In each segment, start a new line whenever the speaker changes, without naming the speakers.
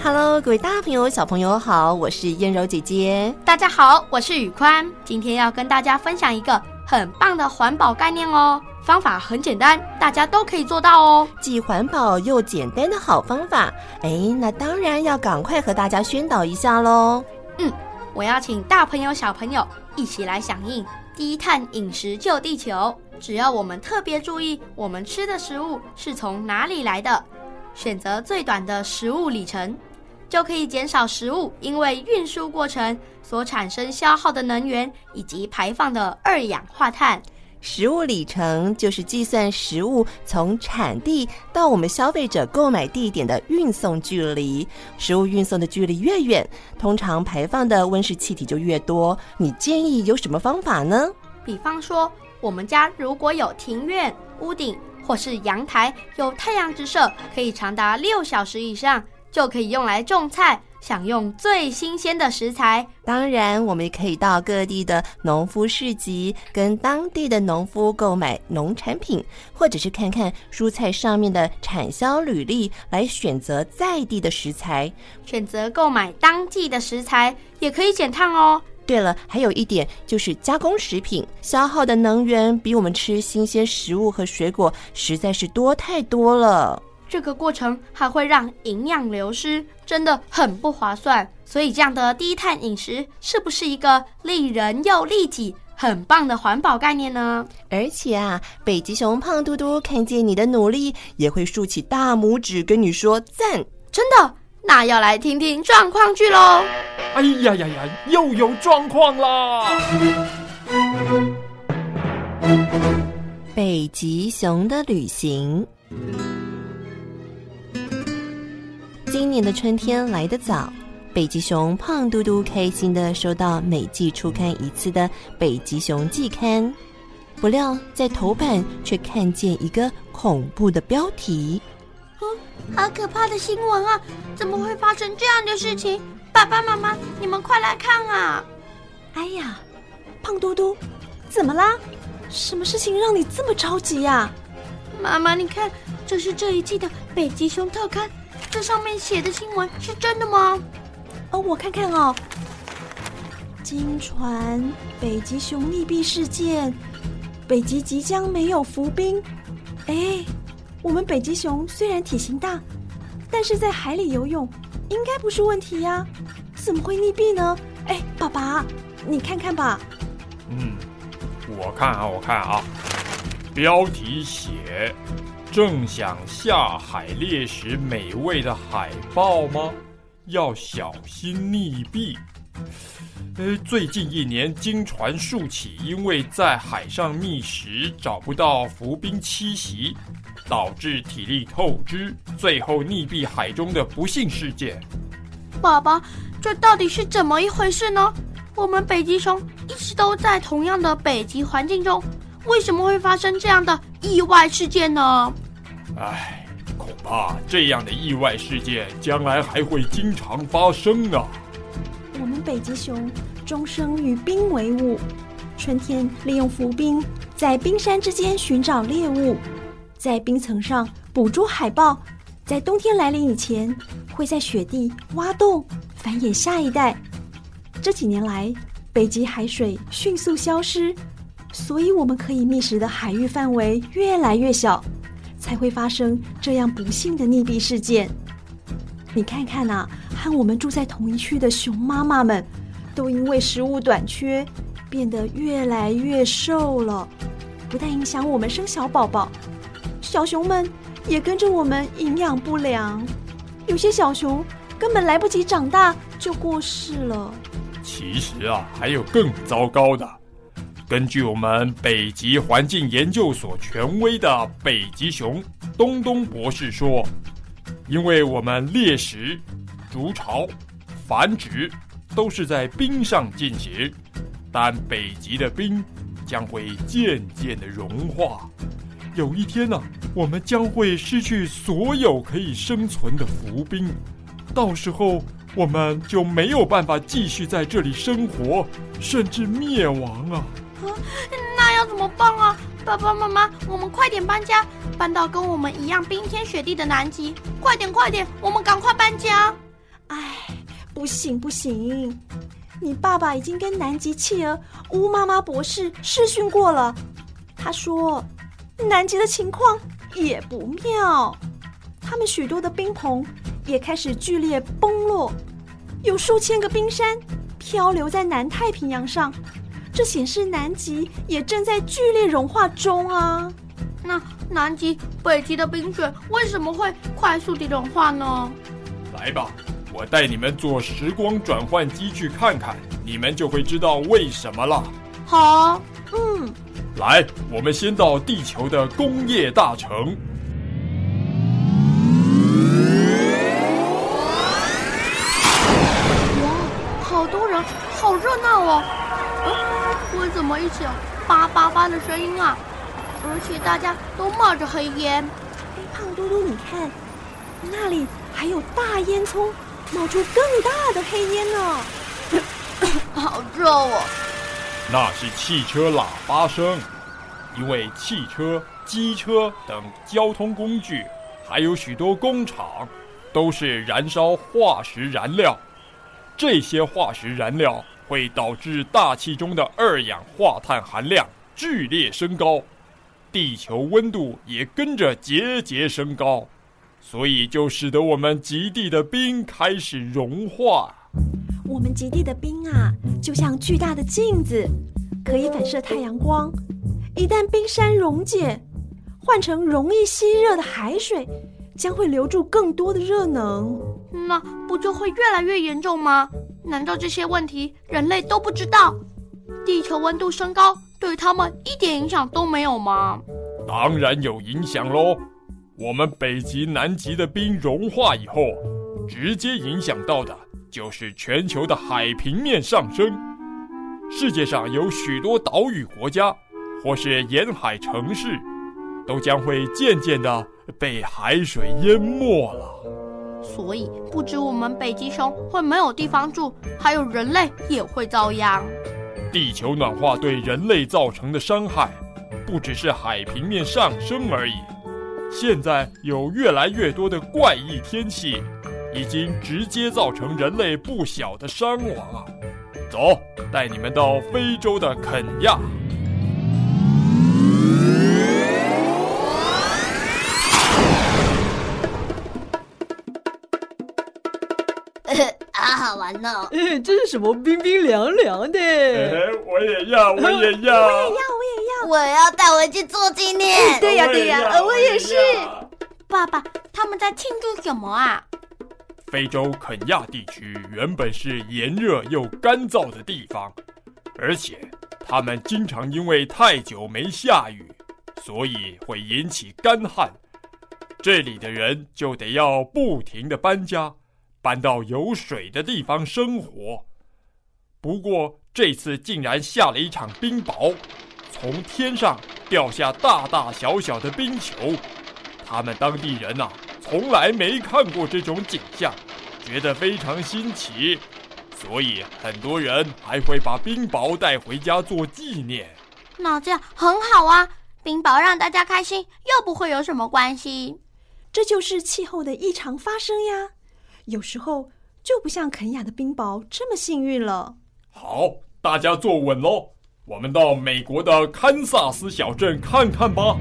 Hello，各位大朋友、小朋友好，我是燕柔姐姐。
大家好，我是宇宽。今天要跟大家分享一个很棒的环保概念哦。方法很简单，大家都可以做到哦。
既环保又简单的好方法，哎，那当然要赶快和大家宣导一下喽。
嗯，我要请大朋友、小朋友一起来响应低碳饮食救地球。只要我们特别注意我们吃的食物是从哪里来的，选择最短的食物里程。就可以减少食物因为运输过程所产生消耗的能源以及排放的二氧化碳。
食物里程就是计算食物从产地到我们消费者购买地点的运送距离。食物运送的距离越远，通常排放的温室气体就越多。你建议有什么方法呢？
比方说，我们家如果有庭院、屋顶或是阳台，有太阳直射，可以长达六小时以上。就可以用来种菜，享用最新鲜的食材。
当然，我们也可以到各地的农夫市集，跟当地的农夫购买农产品，或者是看看蔬菜上面的产销履历，来选择在地的食材。
选择购买当季的食材，也可以减碳哦。
对了，还有一点就是加工食品消耗的能源，比我们吃新鲜食物和水果实在是多太多了。
这个过程还会让营养流失，真的很不划算。所以，这样的低碳饮食是不是一个利人又利己、很棒的环保概念呢？
而且啊，北极熊胖嘟嘟看见你的努力，也会竖起大拇指跟你说赞。
真的？那要来听听状况剧喽！
哎呀呀呀，又有状况啦！
北极熊的旅行。今年的春天来得早，北极熊胖嘟嘟开心的收到每季出刊一次的《北极熊季刊》，不料在头版却看见一个恐怖的标题：“
哦，好可怕的新闻啊！怎么会发生这样的事情？爸爸妈妈，你们快来看啊！”
哎呀，胖嘟嘟，怎么啦？什么事情让你这么着急呀？
妈妈，你看，这是这一季的《北极熊特刊》。这上面写的新闻是真的吗？
哦，我看看哦。经传北极熊溺毙事件，北极即将没有浮冰。哎，我们北极熊虽然体型大，但是在海里游泳应该不是问题呀，怎么会溺毙呢？哎，爸爸，你看看吧。
嗯，我看啊，我看啊，标题写。正想下海猎食美味的海豹吗？要小心溺毙。呃，最近一年经传数起，因为在海上觅食找不到浮冰栖息，导致体力透支，最后溺毙海中的不幸事件。
爸爸，这到底是怎么一回事呢？我们北极熊一直都在同样的北极环境中，为什么会发生这样的意外事件呢？
唉，恐怕这样的意外事件将来还会经常发生呢。
我们北极熊终生与冰为伍，春天利用浮冰在冰山之间寻找猎物，在冰层上捕捉海豹，在冬天来临以前会在雪地挖洞繁衍下一代。这几年来，北极海水迅速消失，所以我们可以觅食的海域范围越来越小。才会发生这样不幸的溺毙事件。你看看呐、啊，和我们住在同一区的熊妈妈们，都因为食物短缺，变得越来越瘦了。不但影响我们生小宝宝，小熊们也跟着我们营养不良。有些小熊根本来不及长大就过世了。
其实啊，还有更糟糕的。根据我们北极环境研究所权威的北极熊东东博士说，因为我们猎食、筑巢、繁殖都是在冰上进行，但北极的冰将会渐渐的融化，有一天呢、我们将会失去所有可以生存的浮冰，到时候我们就没有办法继续在这里生活，甚至灭亡啊！
那要怎么办啊？爸爸妈妈，我们快点搬家，搬到跟我们一样冰天雪地的南极！快点快点，我们赶快搬家！
哎，不行不行，你爸爸已经跟南极企鹅乌妈妈博士试训过了，他说南极的情况也不妙，他们许多的冰棚也开始剧烈崩落，有数千个冰山漂流在南太平洋上，这显示南极也正在剧烈融化中啊。
那南极、北极的冰雪为什么会快速地融化呢？
来吧，我带你们坐时光转换机去看看，你们就会知道为什么了。
好，
嗯，
来，我们先到地球的工业大城。
哇，好多人，好热闹哦！嗯，为什么一起有叭叭叭的声音啊？而且大家都冒着黑烟。
哎，胖嘟嘟，你看，那里还有大烟囱冒出更大的黑烟呢。
好热哦！
那是汽车喇叭声，因为汽车、机车等交通工具，还有许多工厂，都是燃烧化石燃料。这些化石燃料会导致大气中的二氧化碳含量剧烈升高。地球温度也跟着节节升高，所以就使得我们极地的冰开始融化。
我们极地的冰啊，就像巨大的镜子，可以反射太阳光。一旦冰山溶解，换成容易吸热的海水，将会留住更多的热能。
那不就会越来越严重吗？难道这些问题人类都不知道？地球温度升高，对他们一点影响都没有吗？
当然有影响喽！我们北极、南极的冰融化以后，直接影响到的就是全球的海平面上升。世界上有许多岛屿国家或是沿海城市，都将会渐渐的被海水淹没了。
所以，不止我们北极熊会没有地方住，还有人类也会遭殃。
地球暖化对人类造成的伤害，不只是海平面上升而已。现在有越来越多的怪异天气，已经直接造成人类不小的伤亡啊！走，带你们到非洲的肯
亚。玩哦！
哎，这是什么冰冰凉凉的？
哎，我也要，我也要，
我也要，我也要，
我要带回去做纪念。
对呀，对呀，我也是。
爸爸，他们在庆祝什么啊？
非洲肯亚地区原本是炎热又干燥的地方，而且他们经常因为太久没下雨，所以会引起干旱。这里的人就得要不停的搬家。搬到有水的地方生活，不过这次竟然下了一场冰雹，从天上掉下大大小小的冰球。他们当地人呐，从来没看过这种景象，觉得非常新奇，所以很多人还会把冰雹带回家做纪念。
那这样很好啊，冰雹让大家开心，又不会有什么关系。
这就是气候的异常发生呀。有时候就不像肯雅的冰雹这么幸运了。
好，大家坐稳喽，我们到美国的堪萨斯小镇看看吧。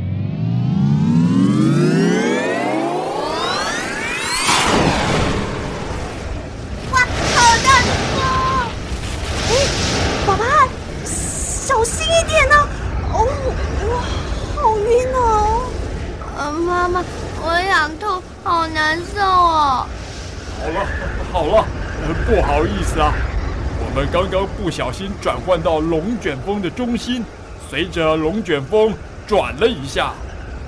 们刚刚不小心转换到龙卷风的中心，随着龙卷风转了一下。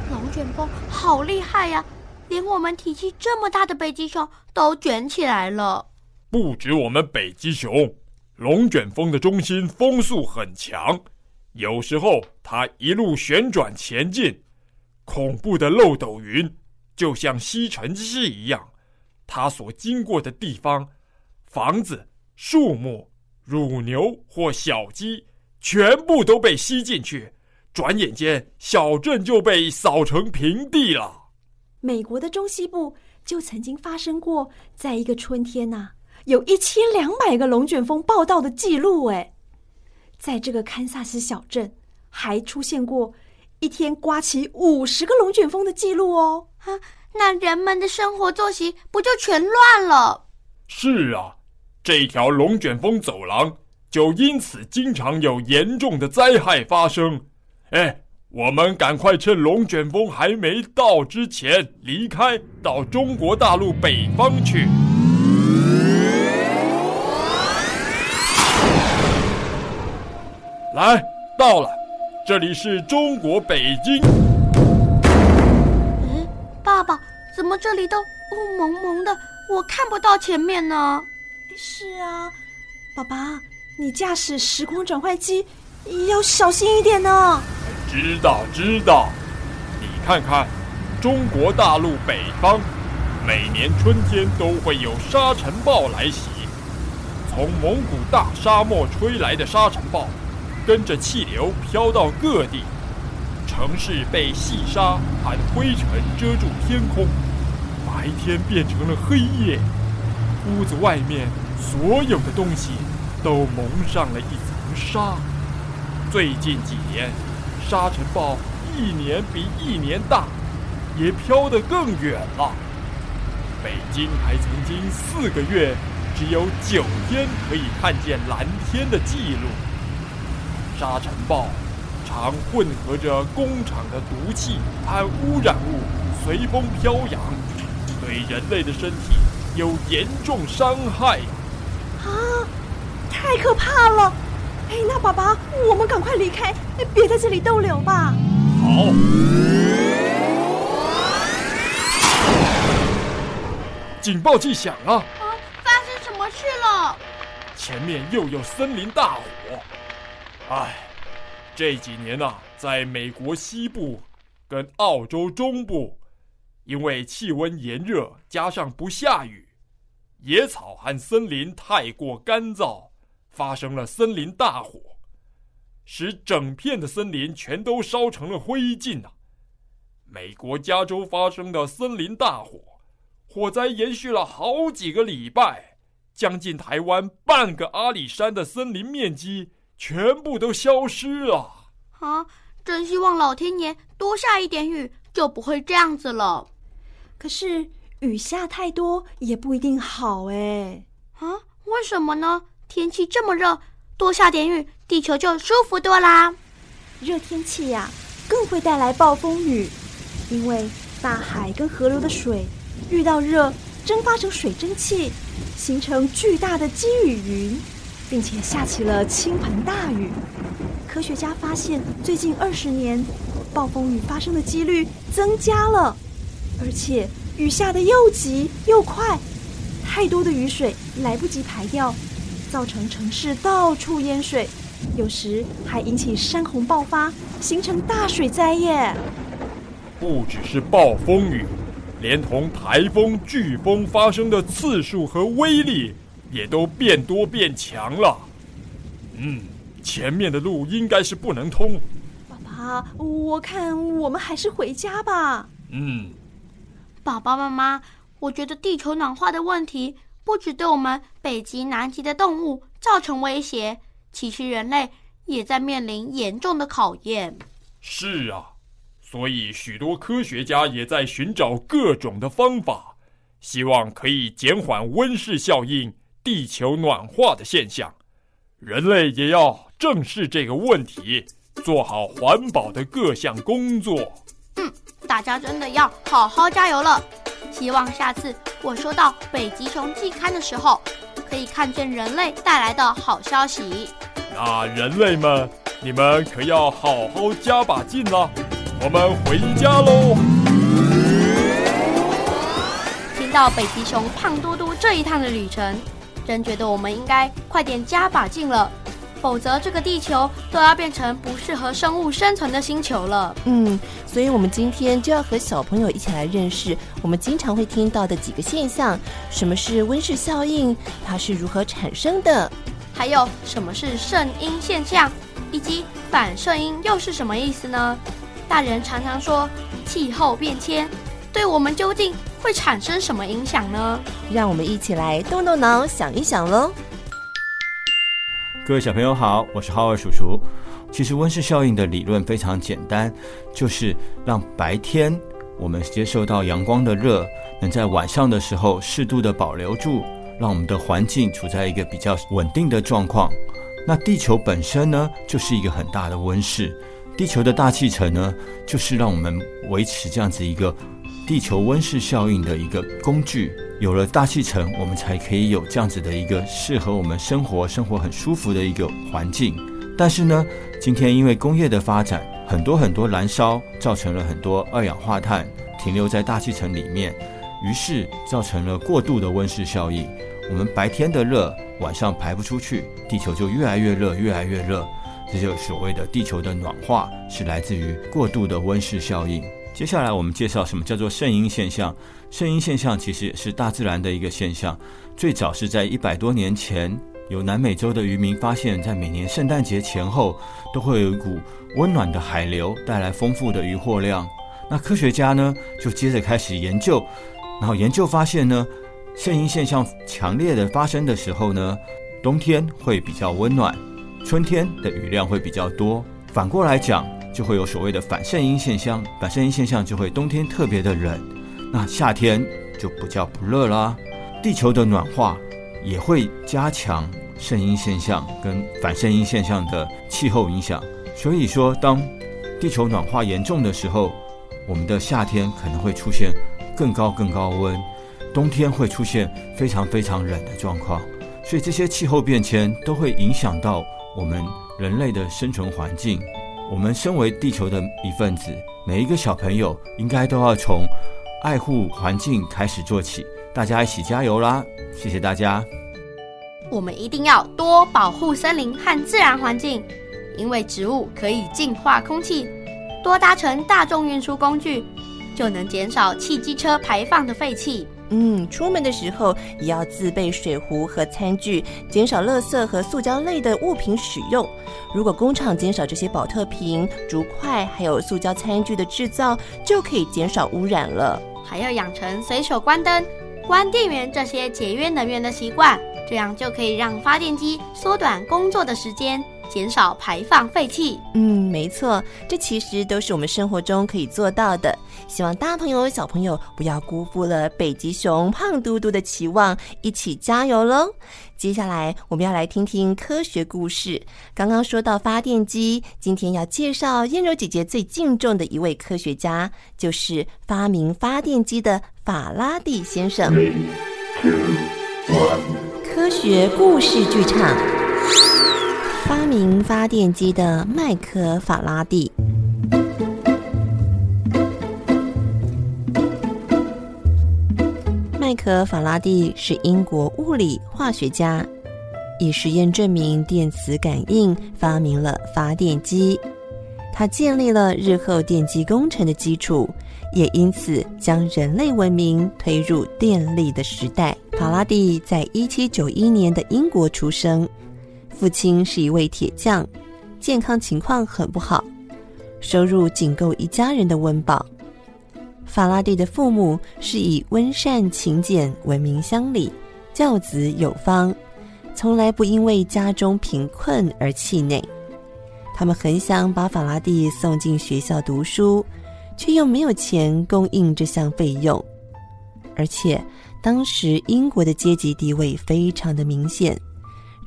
龙卷风好厉害呀，连我们体积这么大的北极熊都卷起来了。
不止我们北极熊，龙卷风的中心风速很强，有时候它一路旋转前进，恐怖的漏斗云就像吸尘器一样。它所经过的地方，房子、树木、乳牛或小鸡，全部都被吸进去。转眼间，小镇就被扫成平地了。
美国的中西部就曾经发生过，在一个春天呐、啊，有一千两百个龙卷风报道的记录。哎，在这个堪萨斯小镇，还出现过一天刮起五十个龙卷风的记录哦。
啊，那人们的生活作息不就全乱了？
是啊，这条龙卷风走廊就因此经常有严重的灾害发生。哎。我们赶快趁龙卷风还没到之前离开，到中国大陆北方去。来，到了，这里是中国北京。
爸爸，怎么这里都雾蒙蒙的，我看不到前面呢？
是啊，爸爸，你驾驶时光转换机要小心一点呢。
知道知道，你看看，中国大陆北方，每年春天都会有沙尘暴来袭。从蒙古大沙漠吹来的沙尘暴，跟着气流飘到各地，城市被细沙和灰尘遮住天空，白天变成了黑夜，屋子外面所有的东西都蒙上了一层纱。最近几年。沙尘暴一年比一年大，也飘得更远了。北京还曾经四个月只有九天可以看见蓝天的记录。沙尘暴常混合着工厂的毒气和污染物随风飘扬，对人类的身体有严重伤害。
啊，太可怕了！哎，那爸爸，我们赶快离开，别在这里逗留吧。
好。警报器响了。
啊，发生什么事了？
前面又有森林大火。哎，这几年呐，在美国西部跟澳洲中部，因为气温炎热，加上不下雨，野草和森林太过干燥。发生了森林大火，使整片的森林全都烧成了灰烬呐！美国加州发生的森林大火，火灾延续了好几个礼拜，将近台湾半个阿里山的森林面积全部都消失了。
啊！真希望老天爷多下一点雨，就不会这样子了。
可是雨下太多也不一定好哎。
啊？为什么呢？天气这么热，多下点雨，地球就舒服多啦。
热天气呀，更会带来暴风雨，因为大海跟河流的水遇到热，蒸发成水蒸气，形成巨大的积雨云，并且下起了倾盆大雨。科学家发现，最近二十年，暴风雨发生的几率增加了，而且雨下得又急又快，太多的雨水来不及排掉。造成城市到处淹水，有时还引起山洪爆发，形成大水灾耶。
不只是暴风雨，连同台风、飓风发生的次数和威力也都变多变强了。嗯，前面的路应该是不能通。
爸爸，我看我们还是回家吧。
嗯，
爸爸妈妈，我觉得地球暖化的问题。不只对我们北极、南极的动物造成威胁，其实人类也在面临严重的考验。
是啊，所以许多科学家也在寻找各种的方法，希望可以减缓温室效应、地球暖化的现象。人类也要正视这个问题，做好环保的各项工作。
嗯，大家真的要好好加油了。希望下次我收到《北极熊季刊》的时候，可以看见人类带来的好消息。
那人类们，你们可要好好加把劲了。我们回家喽！
听到北极熊胖嘟嘟这一趟的旅程，真觉得我们应该快点加把劲了。否则，这个地球都要变成不适合生物生存的星球了。
嗯，所以我们今天就要和小朋友一起来认识我们经常会听到的几个现象：什么是温室效应？它是如何产生的？
还有什么是圣婴现象？以及反圣音又是什么意思呢？大人常常说气候变迁，对我们究竟会产生什么影响呢？
让我们一起来动动脑，想一想喽。
各位小朋友好，我是浩尔叔叔。其实温室效应的理论非常简单，就是让白天我们接受到阳光的热，能在晚上的时候适度的保留住，让我们的环境处在一个比较稳定的状况。那地球本身呢，就是一个很大的温室。地球的大气层呢，就是让我们维持这样子一个地球温室效应的一个工具。有了大气层，我们才可以有这样子的一个适合我们生活、生活很舒服的一个环境。但是呢，今天因为工业的发展，很多很多燃烧造成了很多二氧化碳停留在大气层里面，于是造成了过度的温室效应。我们白天的热，晚上排不出去，地球就越来越热，越来越热。这就所谓的地球的暖化，是来自于过度的温室效应。接下来我们介绍什么叫做圣婴现象。圣婴现象其实也是大自然的一个现象，最早是在一百多年前，有南美洲的渔民发现，在每年圣诞节前后，都会有一股温暖的海流带来丰富的渔获量。那科学家呢，就接着开始研究，然后研究发现呢，圣婴现象强烈的发生的时候呢，冬天会比较温暖，春天的雨量会比较多。反过来讲，就会有所谓的反圣婴现象，反圣婴现象就会冬天特别的冷。那夏天就不叫不热啦，地球的暖化也会加强圣婴现象跟反圣婴现象的气候影响。所以说，当地球暖化严重的时候，我们的夏天可能会出现更高更高温，冬天会出现非常非常冷的状况。所以这些气候变迁都会影响到我们人类的生存环境。我们身为地球的一份子，每一个小朋友应该都要从爱护环境开始做起，大家一起加油啦！谢谢大家。
我们一定要多保护森林和自然环境，因为植物可以净化空气。多搭乘大众运输工具，就能减少汽机车排放的废气。
嗯，出门的时候也要自备水壶和餐具，减少垃圾和塑胶类的物品使用。如果工厂减少这些保特瓶、竹筷还有塑胶餐具的制造，就可以减少污染了。
还要养成随手关灯、关电源这些节约能源的习惯，这样就可以让发电机缩短工作的时间。减少排放废气。
嗯，没错，这其实都是我们生活中可以做到的。希望大朋友、小朋友不要辜负了北极熊胖嘟嘟的期望，一起加油喽！接下来我们要来听听科学故事。刚刚说到发电机，今天要介绍燕柔姐姐最敬重的一位科学家，就是发明发电机的法拉第先生。Three, two, 科学故事剧场。发明发电机的麦克·法拉第。麦克·法拉第是英国物理化学家，以实验证明电磁感应，发明了发电机。他建立了日后电机工程的基础，也因此将人类文明推入电力的时代。法拉第在一七九一年的英国出生。父亲是一位铁匠，健康情况很不好，收入仅够一家人的温饱。法拉第的父母是以温善勤俭闻名乡里，教子有方，从来不因为家中贫困而气馁。他们很想把法拉第送进学校读书，却又没有钱供应这项费用。而且当时英国的阶级地位非常的明显。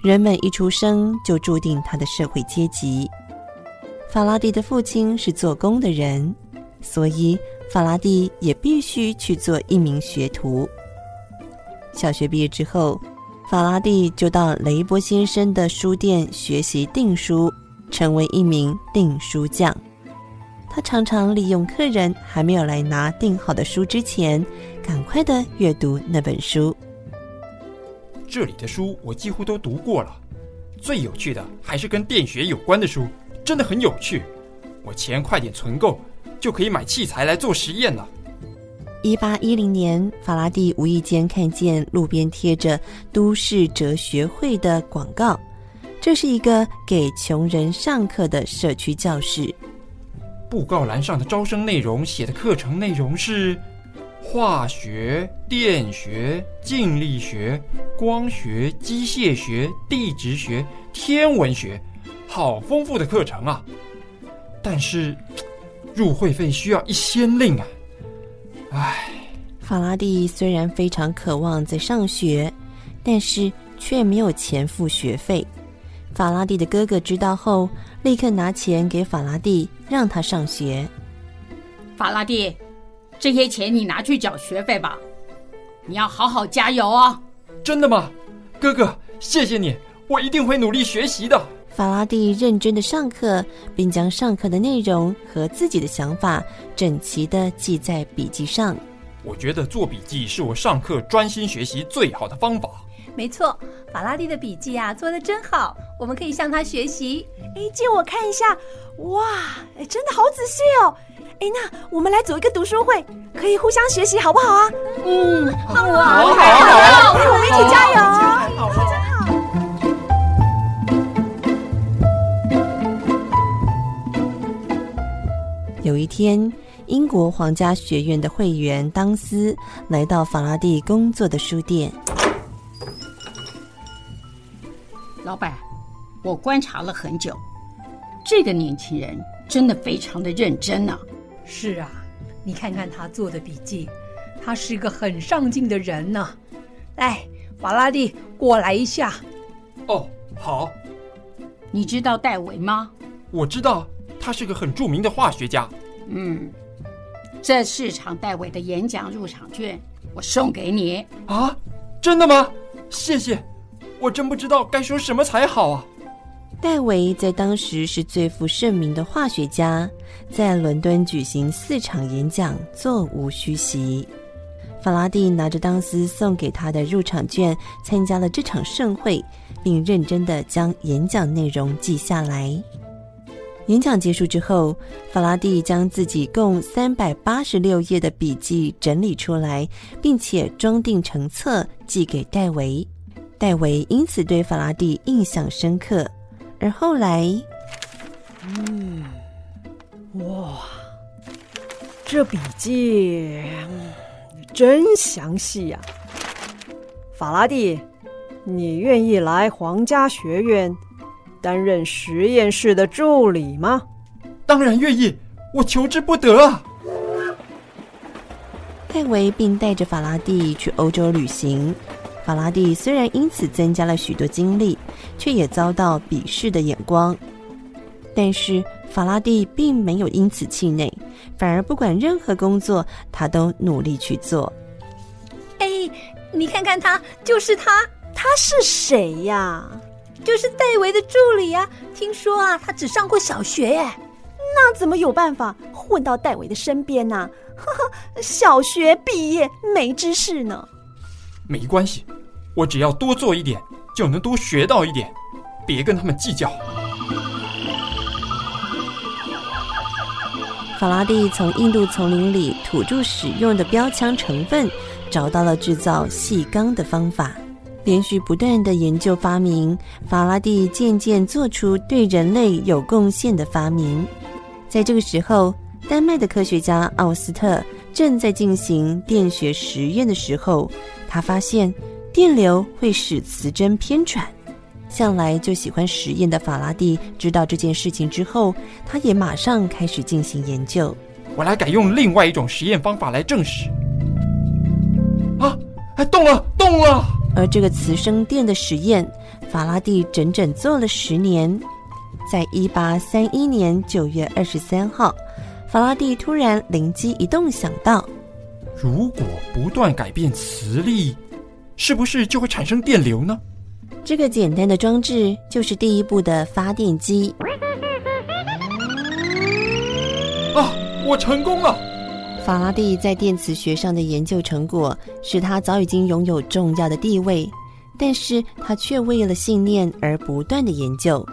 人们一出生就注定他的社会阶级。法拉第的父亲是做工的人，所以法拉第也必须去做一名学徒。小学毕业之后，法拉第就到雷伯先生的书店学习订书，成为一名订书匠。他常常利用客人还没有来拿订好的书之前，赶快的阅读那本书。
这里的书我几乎都读过了，最有趣的还是跟电学有关的书，真的很有趣。我钱快点存够，就可以买器材来做实验了。
一八一零年，法拉第无意间看见路边贴着“都市哲学会”的广告，这是一个给穷人上课的社区教室。
布告栏上的招生内容写的课程内容是化学、电学、静力学、光学、机械学、地质学、天文学，好丰富的课程啊！但是入会费需要一先令啊！唉，
法拉第虽然非常渴望在上学，但是却没有钱付学费。法拉第的哥哥知道后，立刻拿钱给法拉第，让他上学。
法拉第，这些钱你拿去缴学费吧。你要好好加油哦。
真的吗？哥哥，谢谢你，我一定会努力学习的。
法拉第认真的上课，并将上课的内容和自己的想法整齐的记在笔记上。
我觉得做笔记是我上课专心学习最好的方法。
没错，法拉第的笔记啊，做的真好，我们可以向他学习。
哎，借我看一下，哇，哎，真的好仔细哦。哎，那我们来组一个读书会，可以互相学习，好不好啊？
嗯，
好，啊，好啊好啊，我们一起加油，真好。
有一天，英国皇家学院的会员当斯来到法拉第工作的书店。
老板，我观察了很久，这个年轻人真的非常的认真呢、啊。
是啊，你看看他做的笔记，他是一个很上进的人呢、啊。来，法拉利，过来一下。
哦，好。
你知道戴维吗？
我知道，他是个很著名的化学家。
嗯，这市场戴维的演讲入场券，我送给你。
啊，真的吗？谢谢。我真不知道该说什么才好啊！
戴维在当时是最负盛名的化学家，在伦敦举行四场演讲，座无虚席。法拉第拿着当斯送给他的入场券，参加了这场盛会，并认真地将演讲内容记下来。演讲结束之后，法拉第将自己共三百八十六页的笔记整理出来，并且装订成册，寄给戴维。戴维因此对法拉第印象深刻，而后来，
嗯，哇，这笔记真详细呀！法拉第，你愿意来皇家学院担任实验室的助理吗？
当然愿意，我求之不得啊！
戴维并带着法拉第去欧洲旅行。法拉第虽然因此增加了许多经历，却也遭到鄙视的眼光。但是法拉第并没有因此气馁，反而不管任何工作，他都努力去做。
哎，你看看他，就是他，
他是谁呀？
就是戴维的助理呀。听说啊，他只上过小学耶。
那怎么有办法混到戴维的身边呢？呵呵，小学毕业没知识呢。
没关系，我只要多做一点，就能多学到一点。别跟他们计较。
法拉第从印度丛林里土著使用的标枪成分，找到了制造细钢的方法。连续不断的研究发明，法拉第渐渐做出对人类有贡献的发明。在这个时候，丹麦的科学家奥斯特正在进行电学实验的时候。他发现电流会使磁针偏转，向来就喜欢实验的法拉第知道这件事情之后，他也马上开始进行研究。
我来改用另外一种实验方法来证实。啊，哎动了，动了！
而这个磁生电的实验，法拉第整整做了十年。在一八三一年九月二十三号，法拉第突然灵机一动，想到。
如果不断改变磁力，是不是就会产生电流呢？
这个简单的装置就是第一步的发电机。
啊，我成功了！
法拉第在电磁学上的研究成果使他早已经拥有重要的地位，但是他却为了信念而不断的研究。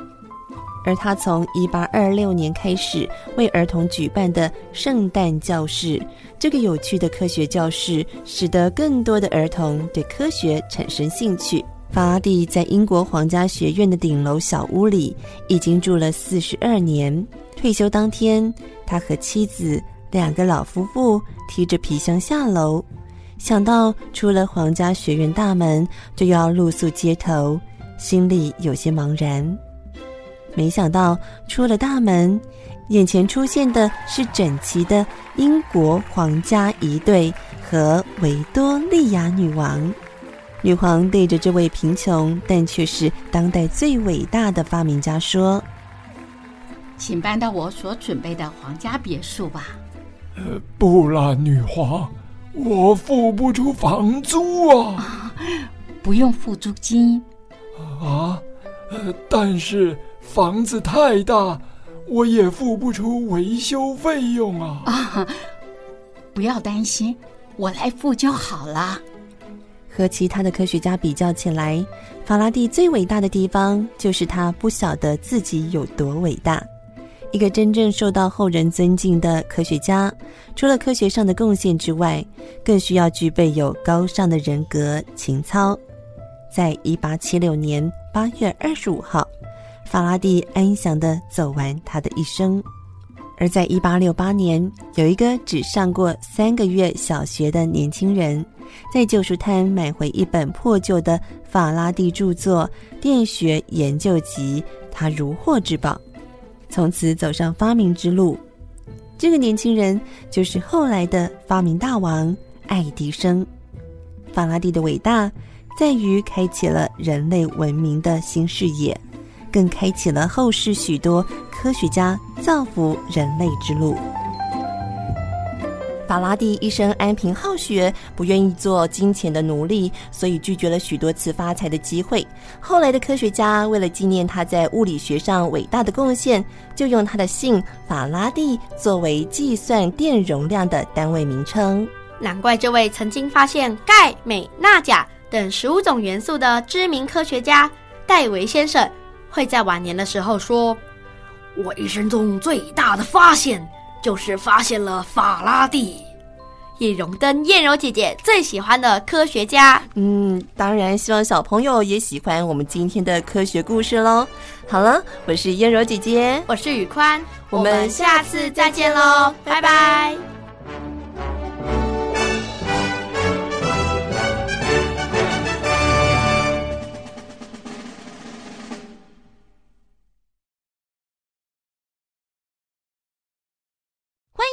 而他从一八二六年开始为儿童举办的圣诞教室，这个有趣的科学教室，使得更多的儿童对科学产生兴趣。法拉第在英国皇家学院的顶楼小屋里已经住了四十二年。退休当天，他和妻子两个老夫妇提着皮箱下楼，想到出了皇家学院大门就要露宿街头，心里有些茫然。没想到出了大门，眼前出现的是整齐的英国皇家仪队和维多利亚女王。女皇对着这位贫穷但却是当代最伟大的发明家说：“
请搬到我所准备的皇家别墅吧。”“
呃，不啦，女皇，我付不出房租啊。
啊 ”“不用付租金。”“
啊，呃，但是房子太大，我也付不出维修费用啊。”“
啊，不要担心，我来付就好了。”
和其他的科学家比较起来，法拉第最伟大的地方就是他不晓得自己有多伟大。一个真正受到后人尊敬的科学家，除了科学上的贡献之外，更需要具备有高尚的人格情操。在一八七六年八月二十五号，法拉第安详地走完他的一生。而在一八六八年，有一个只上过三个月小学的年轻人。在旧书摊买回一本破旧的法拉第著作《电学研究集》，他如获至宝，从此走上发明之路。这个年轻人就是后来的发明大王爱迪生。法拉第的伟大在于开启了人类文明的新视野，更开启了后世许多科学家造福人类之路。法拉第一生安贫好学，不愿意做金钱的奴隶，所以拒绝了许多次发财的机会。后来的科学家为了纪念他在物理学上伟大的贡献，就用他的姓法拉第作为计算电容量的单位名称。
难怪这位曾经发现钙、镁、钠、钾等十五种元素的知名科学家戴维先生，会在晚年的时候说：“我一生中最大的发现。”就是发现了法拉第，也荣登燕柔姐姐最喜欢的科学家。
嗯，当然希望小朋友也喜欢我们今天的科学故事喽。好了，我是燕柔姐姐，
我是宇宽，我们下次再见喽，拜拜。